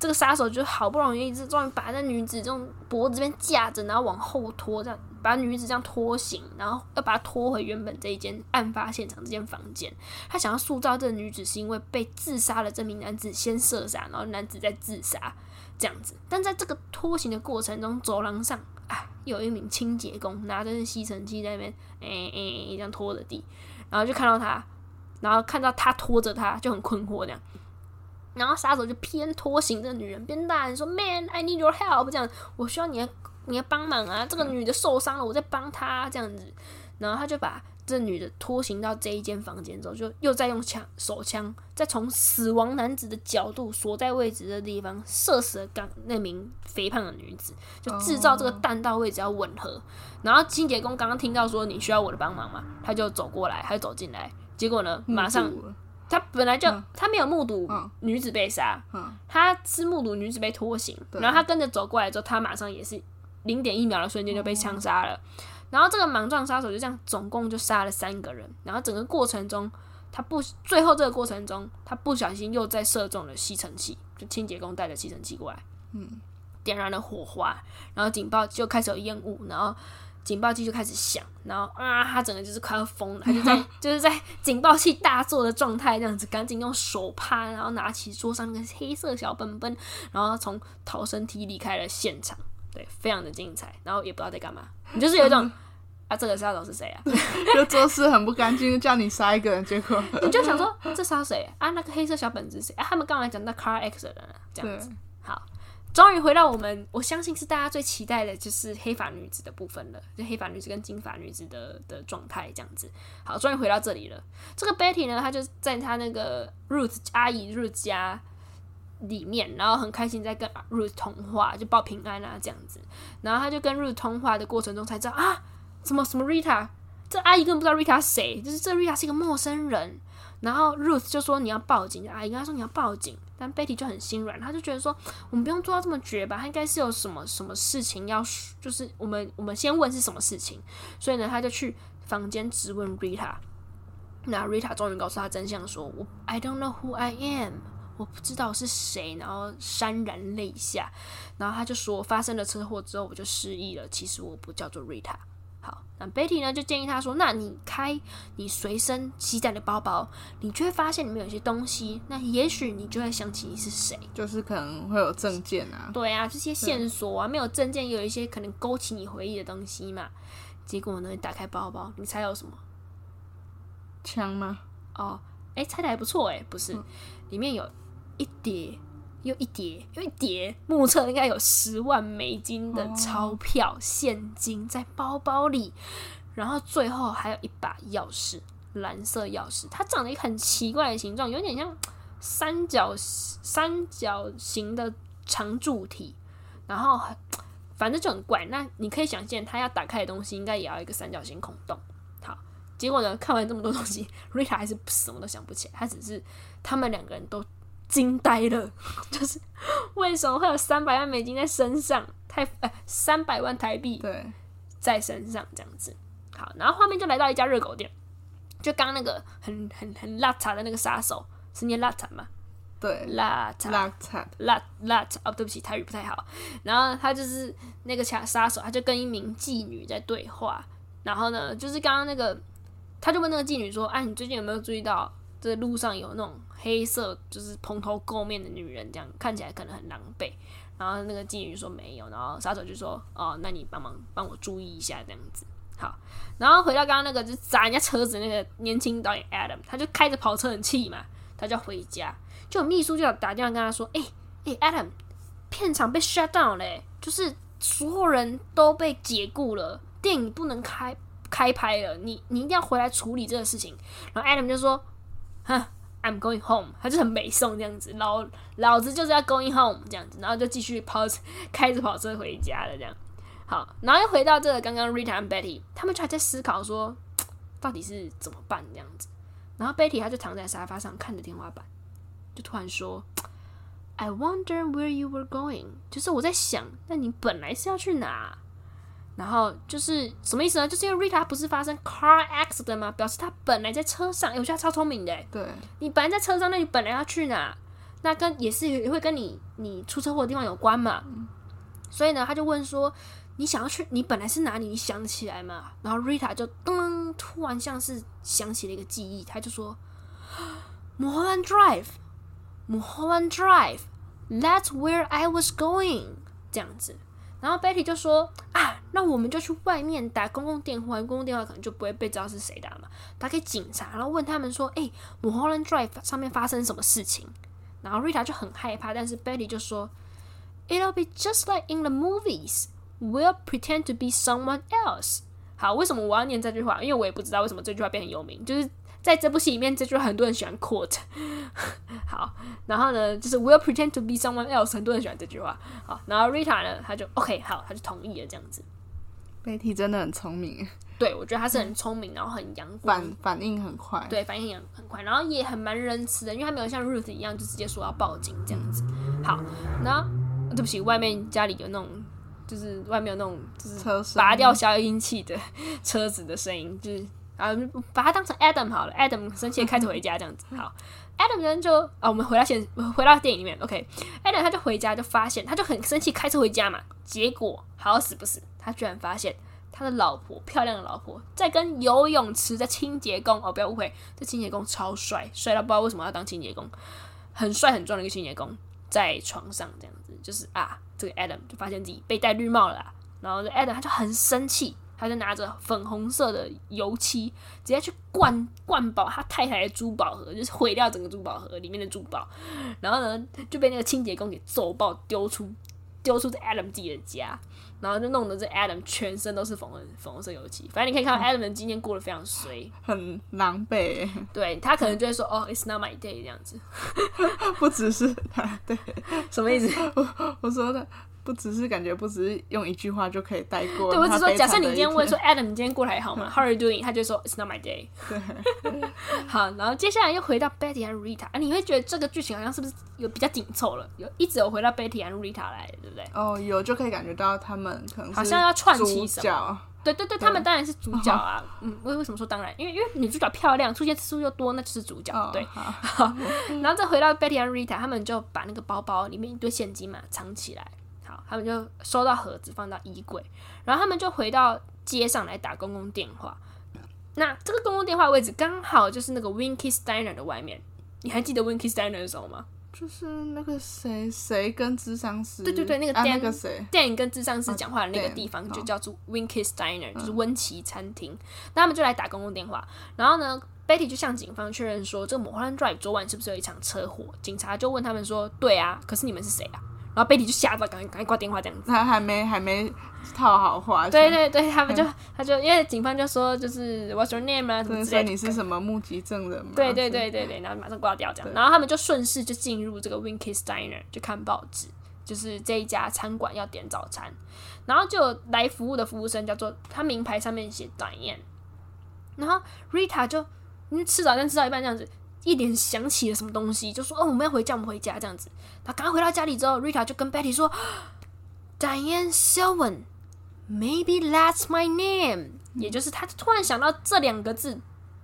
这个杀手就好不容易是终于把那女子这种脖子这边架着，然后往后拖这样。把女子这样拖行，然后要把她拖回原本这一间案发现场这间房间。他想要塑造这个女子是因为被自杀了这名男子先射杀，然后男子再自杀这样子。但在这个拖行的过程中，走廊上啊，有一名清洁工拿着吸尘器在那边，诶、诶、这样拖着地，然后就看到他，然后看到他拖着他就很困惑这样。然后杀手就偏拖行这个女人边大喊说：“Man, I need your help！” 这样，我需要你的。你要帮忙啊！这个女的受伤了，我在帮她这样子。然后他就把这女的拖行到这一间房间之后，就又再用枪手枪，再从死亡男子的角度所在位置的地方射死了刚那名肥胖的女子，就制造这个弹道位置要吻合。然后清洁工刚刚听到说你需要我的帮忙嘛，他就走过来，他就走进来，结果呢，马上他本来就、嗯、他没有目睹女子被杀，嗯，他是目睹女子被拖行，然后他跟着走过来之后，他马上也是零点一秒的瞬间就被枪杀了。然后这个莽撞杀手就这样总共就杀了三个人，然后整个过程中他不最后这个过程中他不小心又再射中了吸尘器，就清洁工带着吸尘器过来，嗯，点燃了火花，然后警报就开始有烟雾，然后。警报器就开始响，然后啊，他整个就是快要疯了，他就在 就是在警报器大作的状态这样子，赶紧用手帕，然后拿起桌上那个黑色小本本，然后从逃生梯离开了现场。对，非常的精彩，然后也不知道在干嘛，你就是有一种啊，这个杀手是谁啊？就做事很不干净，就叫你杀一个人，结果你就想说这杀谁啊？那个黑色小本子是谁啊？他们刚才讲到 Car X 的人这样子，好。终于回到我们，我相信是大家最期待的，就是黑发女子的部分了，就黑发女子跟金发女子的的状态这样子。好，终于回到这里了。这个 Betty 呢，她就在她那个 Ruth 阿姨 Ruth 家里面，然后很开心在跟 Ruth 通话，就报平安啊这样子。然后她就跟 Ruth 通话的过程中才知道啊，什么什么 Rita，这阿姨根本不知道 Rita 谁，就是这 Rita 是一个陌生人。然后 Ruth 就说你要报警，阿姨跟她说你要报警。但 Betty 就很心软，他就觉得说，我们不用做到这么绝吧，他应该是有什么什么事情要，就是我们我们先问是什么事情，所以呢，他就去房间质问 Rita。那 Rita 终于告诉他真相说，我 I don't know who I am，我不知道是谁，然后潸然泪下，然后他就说发生了车祸之后我就失忆了，其实我不叫做 Rita。好，那 Betty 呢就建议他说：“那你开你随身携带的包包，你就会发现里面有些东西，那也许你就会想起你是谁，就是可能会有证件啊，对啊，这些线索啊，没有证件也有一些可能勾起你回忆的东西嘛。结果呢，你打开包包，你猜有什么？枪吗？哦，哎，猜的还不错哎，不是，嗯、里面有一叠。”又一叠又一叠，目测应该有十万美金的钞票、现金在包包里，然后最后还有一把钥匙，蓝色钥匙，它长得一个很奇怪的形状，有点像三角三角形的长柱体，然后反正就很怪。那你可以想见，它要打开的东西应该也要一个三角形孔洞。好，结果呢，看完这么多东西，Rita 还是什么都想不起来，他只是他们两个人都。惊呆了，就是为什么会有三百万美金在身上？太呃，三百万台币对，在身上这样子。好，然后画面就来到一家热狗店，就刚刚那个很很很邋遢的那个杀手，是念邋遢吗？对，邋遢邋遢邋邋遢哦，对不起，台语不太好。然后他就是那个杀杀手，他就跟一名妓女在对话。然后呢，就是刚刚那个，他就问那个妓女说：“哎，你最近有没有注意到？”这路上有那种黑色，就是蓬头垢面的女人，这样看起来可能很狼狈。然后那个妓女说没有，然后杀手就说：“哦，那你帮忙帮我注意一下，这样子。”好，然后回到刚刚那个就砸人家车子那个年轻导演 Adam，他就开着跑车很气嘛，他就回家，就秘书就打电话跟他说：“哎、欸、哎、，Adam，片场被 shut down 嘞，就是所有人都被解雇了，电影不能开开拍了，你你一定要回来处理这个事情。”然后 Adam 就说。哼，I'm going home，他就很美颂这样子，老老子就是要 going home 这样子，然后就继续跑，开着跑车回家了这样。好，然后又回到这个刚刚 Rita 和 Betty，他们就还在思考说，到底是怎么办这样子。然后 Betty 他就躺在沙发上看着天花板，就突然说，I wonder where you were going，就是我在想，那你本来是要去哪？然后就是什么意思呢？就是因为 Rita 不是发生 car accident 吗？表示他本来在车上。我觉得他超聪明的。对，你本来在车上，那你本来要去哪？那跟也是也会跟你你出车祸的地方有关嘛。嗯、所以呢，他就问说：“你想要去？你本来是哪里？你想起来吗？”然后 Rita 就噔，突然像是想起了一个记忆，他就说：“Mulholland Drive，Mulholland Drive，That's where I was going。”这样子。然后 Betty 就说：“啊。”那我们就去外面打公共电话，公共电话可能就不会被知道是谁打嘛。打给警察，然后问他们说：“哎，Moholland Drive 上面发生什么事情？”然后 Rita 就很害怕，但是 Betty 就说：“It'll be just like in the movies. We'll pretend to be someone else.” 好，为什么我要念这句话？因为我也不知道为什么这句话变很有名，就是在这部戏里面，这句话很多人喜欢 quote。好，然后呢，就是 will pretend to be someone else，很多人喜欢这句话。好，然后 Rita 呢，他就 OK，好，他就同意了这样子。Betty 真的很聪明，对，我觉得他是很聪明，然后很阳光，反反应很快，对，反应很很快，然后也很蛮仁慈的，因为他没有像 Ruth 一样就直接说要报警这样子。好，然后对不起，外面家里有那种，就是外面有那种就是拔掉消音器的 车子的声音，就是啊，把他当成 Adam 好了，Adam 生气开车回家这样子。好，Adam 人就啊，我们回到现回到电影里面，OK，Adam 他就回家就发现，他就很生气开车回家嘛，结果好死不死，他居然发现。他的老婆，漂亮的老婆，在跟游泳池的清洁工哦，不要误会，这清洁工超帅，帅到不知道为什么要当清洁工，很帅很壮的一个清洁工，在床上这样子，就是啊，这个 Adam 就发现自己被戴绿帽了，然后这 Adam 他就很生气，他就拿着粉红色的油漆，直接去灌灌爆他太太的珠宝盒，就是毁掉整个珠宝盒里面的珠宝，然后呢就被那个清洁工给揍爆，丢出丢出这 Adam 自己的家。然后就弄得这 Adam 全身都是粉红粉红色油漆，反正你可以看到 Adam 今天过得非常衰，很狼狈。对，他可能就会说：“哦，It's not my day。”这样子，不只是他，对，什么意思？我我说的不只是感觉，不只是用一句话就可以带过。对，我只说，假设你今天问说 Adam，你今天过得还好吗？How are you doing？他就说 It's not my day。对，好，然后接下来又回到 Betty 和 Rita，啊，你会觉得这个剧情好像是不是有比较紧凑了？有一直有回到 Betty 和 Rita 来，对不对？哦，有就可以感觉到他们可能好像要串起什么？对对对，他们当然是主角啊。嗯，为为什么说当然？因为因为女主角漂亮，出现次数又多，那就是主角。对，好，然后再回到 Betty 和 Rita，他们就把那个包包里面一堆现金嘛藏起来。他们就收到盒子，放到衣柜，然后他们就回到街上来打公共电话。那这个公共电话位置刚好就是那个 Winky Steiner 的外面。你还记得 Winky Steiner 是什么吗？就是那个谁谁跟智商师，对对对，那个电、啊、那个谁，Dan 跟智商师讲话的那个地方就叫做 Winky Steiner，就是温奇餐厅。那他们就来打公共电话，然后呢，Betty 就向警方确认说，这个 Mulholland Drive 昨晚是不是有一场车祸？警察就问他们说，对啊，可是你们是谁啊？然后贝蒂就吓到，赶紧赶紧挂电话这样子。他还没还没套好话。对对对，他们就他就因为警方就说就是 What's your name 啊什么之类的。你是什么目击证人吗？对对对对对，然后马上挂掉这样。然后他们就顺势就进入这个 Winky Steiner 就看报纸，就是这一家餐馆要点早餐。然后就来服务的服务生叫做他名牌上面写 Diane。然后 Rita 就你吃早餐吃到一半这样子。一点想起了什么东西，就说：“哦，我们要回家，我们回家这样子。”他刚回到家里之后，Rita 就跟 Betty 说：“Diane Selwyn，maybe that's my name。”也就是他突然想到这两个字。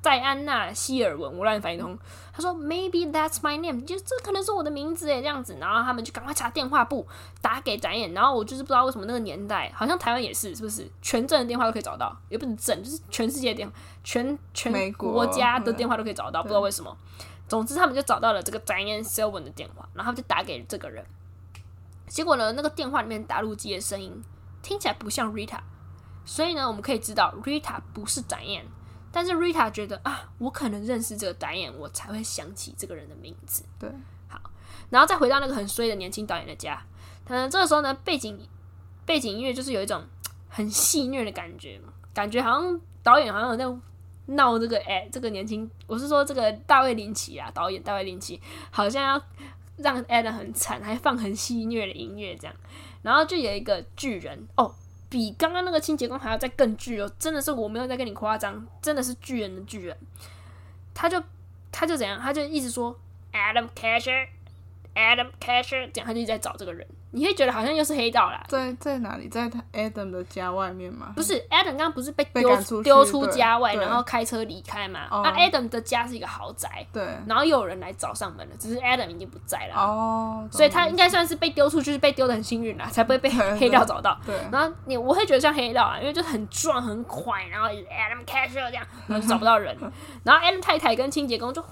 戴安娜·希尔文，我让你翻译通。他说：“Maybe that's my name，就这可能是我的名字诶，这样子。”然后他们就赶快查电话簿，打给展演。然后我就是不知道为什么那个年代，好像台湾也是，是不是全镇的电话都可以找到？也不是镇，就是全世界的电话，全全国家的电话都可以找到，不知道为什么。总之，他们就找到了这个展演 Selwyn 的电话，然后就打给这个人。结果呢，那个电话里面打录机的声音听起来不像 Rita，所以呢，我们可以知道 Rita 不是展演。但是 Rita 觉得啊，我可能认识这个导演，我才会想起这个人的名字。对，好，然后再回到那个很衰的年轻导演的家。他这个时候呢，背景背景音乐就是有一种很戏谑的感觉，感觉好像导演好像有在闹这个哎、欸，这个年轻，我是说这个大卫林奇啊，导演大卫林奇好像要让 Adam 很惨，还放很戏谑的音乐这样，然后就有一个巨人哦。比刚刚那个清洁工还要再更巨哦，真的是我没有在跟你夸张，真的是巨人的巨人。他就他就怎样，他就一直说 Adam Casher，Adam Casher，这样他就一直在找这个人。你会觉得好像又是黑道啦，在在哪里？在他 Adam 的家外面吗？不是，Adam 刚刚不是被丢丢出家外，然后开车离开嘛？那、oh. 啊、Adam 的家是一个豪宅，对，然后又有人来找上门了，只是 Adam 已经不在了哦，oh, 所以他应该算是被丢出去，是被丢的很幸运啦，才不会被黑道找到。对，然后你我会觉得像黑道啊，因为就很壮很快，然后 Adam Casher 这样，然后就找不到人，然后 Adam 太太跟清洁工就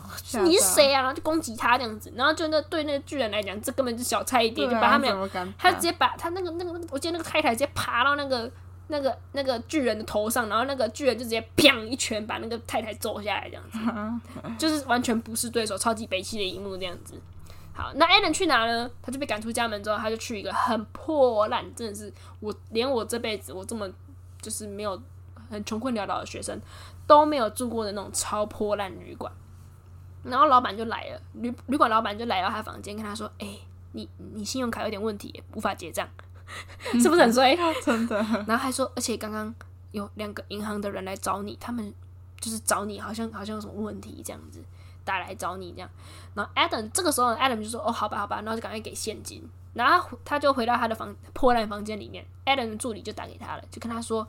你是谁啊？然后就攻击他这样子，然后就那对那个巨人来讲，这根本就小菜一碟，就把他们俩。他直接把他那个那个，我记得那个太太直接爬到那个那个那个巨人的头上，然后那个巨人就直接砰一拳把那个太太揍下来，这样子，就是完全不是对手，超级悲戚的一幕这样子。好，那 Adam 去哪呢？他就被赶出家门之后，他就去一个很破烂，真的是我连我这辈子我这么就是没有很穷困潦倒的学生都没有住过的那种超破烂旅馆。然后老板就来了，旅旅馆老板就来到他房间，跟他说：“哎、欸。”你你信用卡有点问题，无法结账，是不是很衰？真的。然后还说，而且刚刚有两个银行的人来找你，他们就是找你，好像好像有什么问题这样子打来找你这样。然后 Adam 这个时候 Adam 就说：“哦，好吧，好吧。”然后就赶快给现金。然后他他就回到他的房破烂房间里面，Adam 的助理就打给他了，就跟他说：“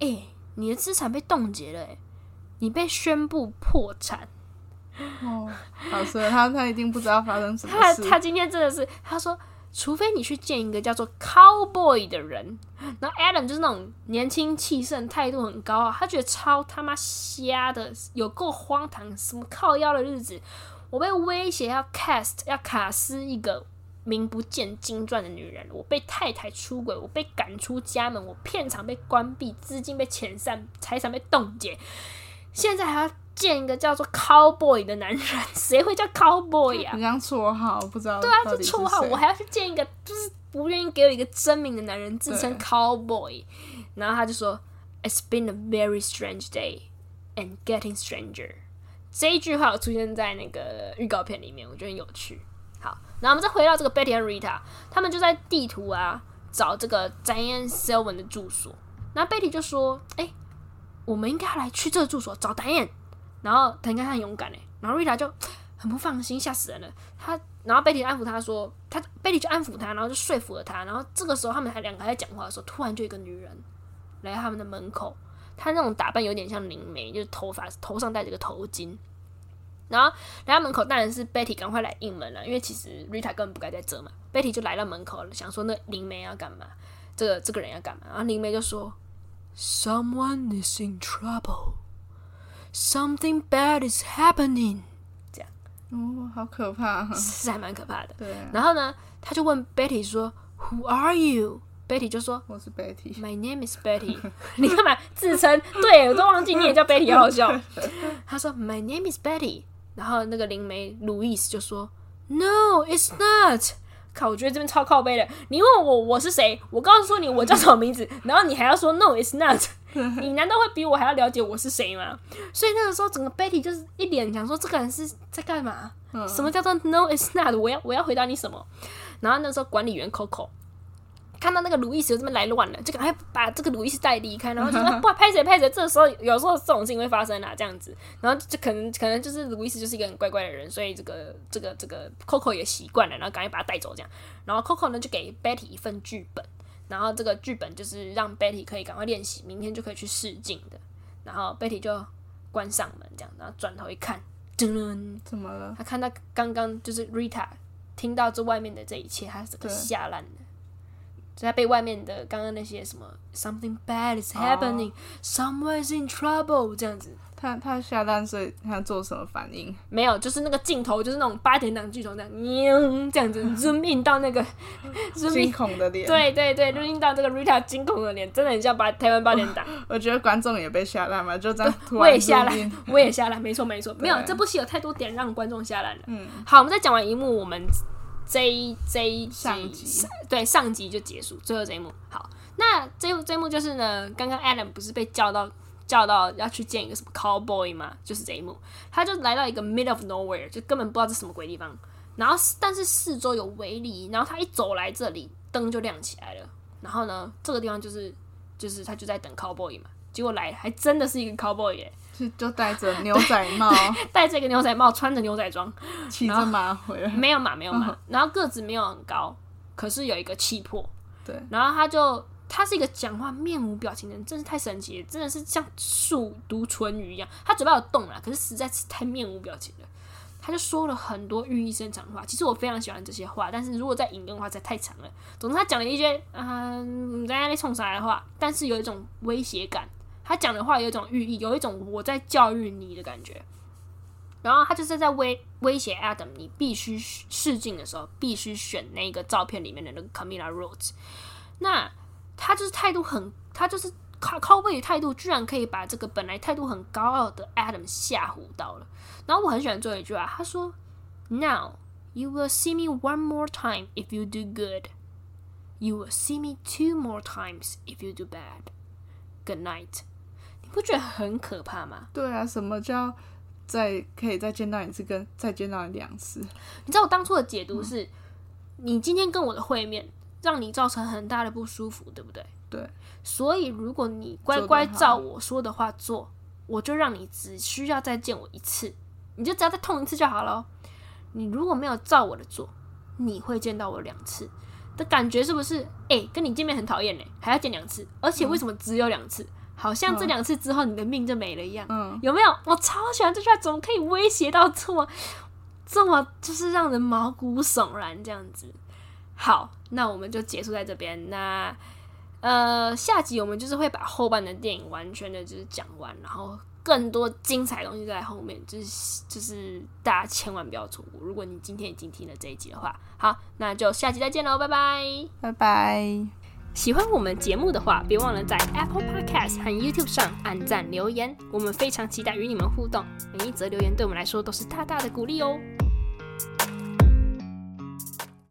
哎、欸，你的资产被冻结了，哎，你被宣布破产。”哦，好所以他他一定不知道发生什么。他他今天真的是他说，除非你去见一个叫做 Cowboy 的人，然后 Adam 就是那种年轻气盛、态度很高傲，他觉得超他妈瞎的，有够荒唐，什么靠腰的日子，我被威胁要 cast 要卡斯一个。名不见经传的女人，我被太太出轨，我被赶出家门，我片场被关闭，资金被遣散，财产被冻结，现在还要见一个叫做 Cowboy 的男人，谁会叫 Cowboy 啊？人家绰号不知道。对啊，这绰号我还要去见一个，就是不愿意给我一个真名的男人，自称 Cowboy，然后他就说：“It's been a very strange day and getting stranger。”这一句话有出现在那个预告片里面，我觉得很有趣。好，然后我们再回到这个 Betty 和 Rita，他们就在地图啊找这个 Diane Selwyn 的住所。然后 Betty 就说：“哎，我们应该要来去这个住所找 Diane。”然后他应该很勇敢哎。然后 Rita 就很不放心，吓死人了。他然后 Betty 安抚他说：“他 Betty 就安抚他，然后就说服了他。然后这个时候他们还两个还在讲话的时候，突然就一个女人来到他们的门口。她那种打扮有点像灵媒，就是头发头上戴着个头巾。”然后来到门口，当然是 Betty 赶快来应门了，因为其实 Rita 根本不该在这嘛。Betty 就来到门口了，想说那灵媒要干嘛？这个这个人要干嘛？然后灵媒就说：“Someone is in trouble. Something bad is happening.” 这样哦，好可怕，是还蛮可怕的。对啊。然后呢，他就问 Betty 说：“Who are you？” Betty 就说：“我是 Betty. My name is Betty.” 你干嘛自称？对，我都忘记你也叫 Betty，好好笑。他说：“My name is Betty.” 然后那个灵媒路易斯就说：“No, it's not。”靠，我觉得这边超靠背的。你问我我是谁，我告诉你我叫什么名字，然后你还要说 “No, it's not”。你难道会比我还要了解我是谁吗？所以那个时候，整个 Betty 就是一脸想说：“这个人是在干嘛？什么叫做 ‘No, it's not’？我要我要回答你什么？”然后那时候管理员 Coco。看到那个路易斯这么来乱了，就赶快把这个路易斯带离开，然后就说：“ 不，拍谁拍谁。”这时候有时候这种事情会发生啊，这样子，然后就可能可能就是路易斯就是一个很乖乖的人，所以这个这个这个 Coco 也习惯了，然后赶快把他带走这样。然后 Coco 呢就给 Betty 一份剧本，然后这个剧本就是让 Betty 可以赶快练习，明天就可以去试镜的。然后 Betty 就关上门这样，然后转头一看，噔，怎么了？他看到刚刚就是 Rita 听到这外面的这一切，他整个吓烂了。就在被外面的刚刚那些什么 something bad is happening,、oh. someone is in trouble 这样子，他他下蛋，所以他做什么反应？没有，就是那个镜头，就是那种八点档剧头这样，喵这样子 zoom in 到那个 惊恐的脸，对对对，zoom in 到这个 Rita 惊恐的脸，真的很像八台湾八点档。我觉得观众也被吓烂嘛，就这样突然，我也吓烂，我也吓烂，没错没错，没有这部戏有太多点让观众吓烂了。嗯，好，我们再讲完一幕，我们。这一这一集上集对上集就结束，最后这一幕好。那这这一幕就是呢，刚刚 Adam 不是被叫到叫到要去见一个什么 cowboy 吗？就是这一幕，他就来到一个 mid of nowhere，就根本不知道这是什么鬼地方。然后但是四周有围篱，然后他一走来这里，灯就亮起来了。然后呢，这个地方就是就是他就在等 cowboy 嘛，结果来还真的是一个 cowboy 耶。就戴着牛仔帽，戴着一个牛仔帽，穿着牛仔装，骑着马回来。没有马，没有马。然后个子没有很高，可是有一个气魄。对。然后他就，他是一个讲话面无表情的人，真是太神奇了，真的是像树读唇语一样。他嘴巴有动了，可是实在是太面无表情了。他就说了很多寓意深长的话。其实我非常喜欢这些话，但是如果再引用的话，才太长了。总之，他讲了一些嗯，在那里冲啥的话，但是有一种威胁感。他讲的话有一种寓意，有一种我在教育你的感觉。然后他就是在威威胁 Adam，你必须试镜的时候必须选那个照片里面的那个 Camilla Rhodes。那他就是态度很，他就是靠靠背的态度，居然可以把这个本来态度很高傲的 Adam 吓唬到了。然后我很喜欢最后一句话，他说：“Now you will see me one more time if you do good. You will see me two more times if you do bad. Good night.” 不觉得很可怕吗？对啊，什么叫再可以再见到一次，跟再见到你两次？你知道我当初的解读是：嗯、你今天跟我的会面，让你造成很大的不舒服，对不对？对。所以如果你乖乖照我说的话做，我就让你只需要再见我一次，你就只要再痛一次就好了。你如果没有照我的做，你会见到我两次的感觉是不是？哎、欸，跟你见面很讨厌呢，还要见两次，而且为什么只有两次？嗯好像这两次之后你的命就没了一样，嗯，有没有？我超喜欢这句话，怎么可以威胁到这么这么就是让人毛骨悚然这样子？好，那我们就结束在这边。那呃，下集我们就是会把后半的电影完全的就是讲完，然后更多精彩东西在后面，就是就是大家千万不要错过。如果你今天已经听了这一集的话，好，那就下集再见喽，拜拜，拜拜。喜欢我们节目的话，别忘了在 Apple Podcast 和 YouTube 上按赞留言，我们非常期待与你们互动。每一则留言对我们来说都是大大的鼓励哦。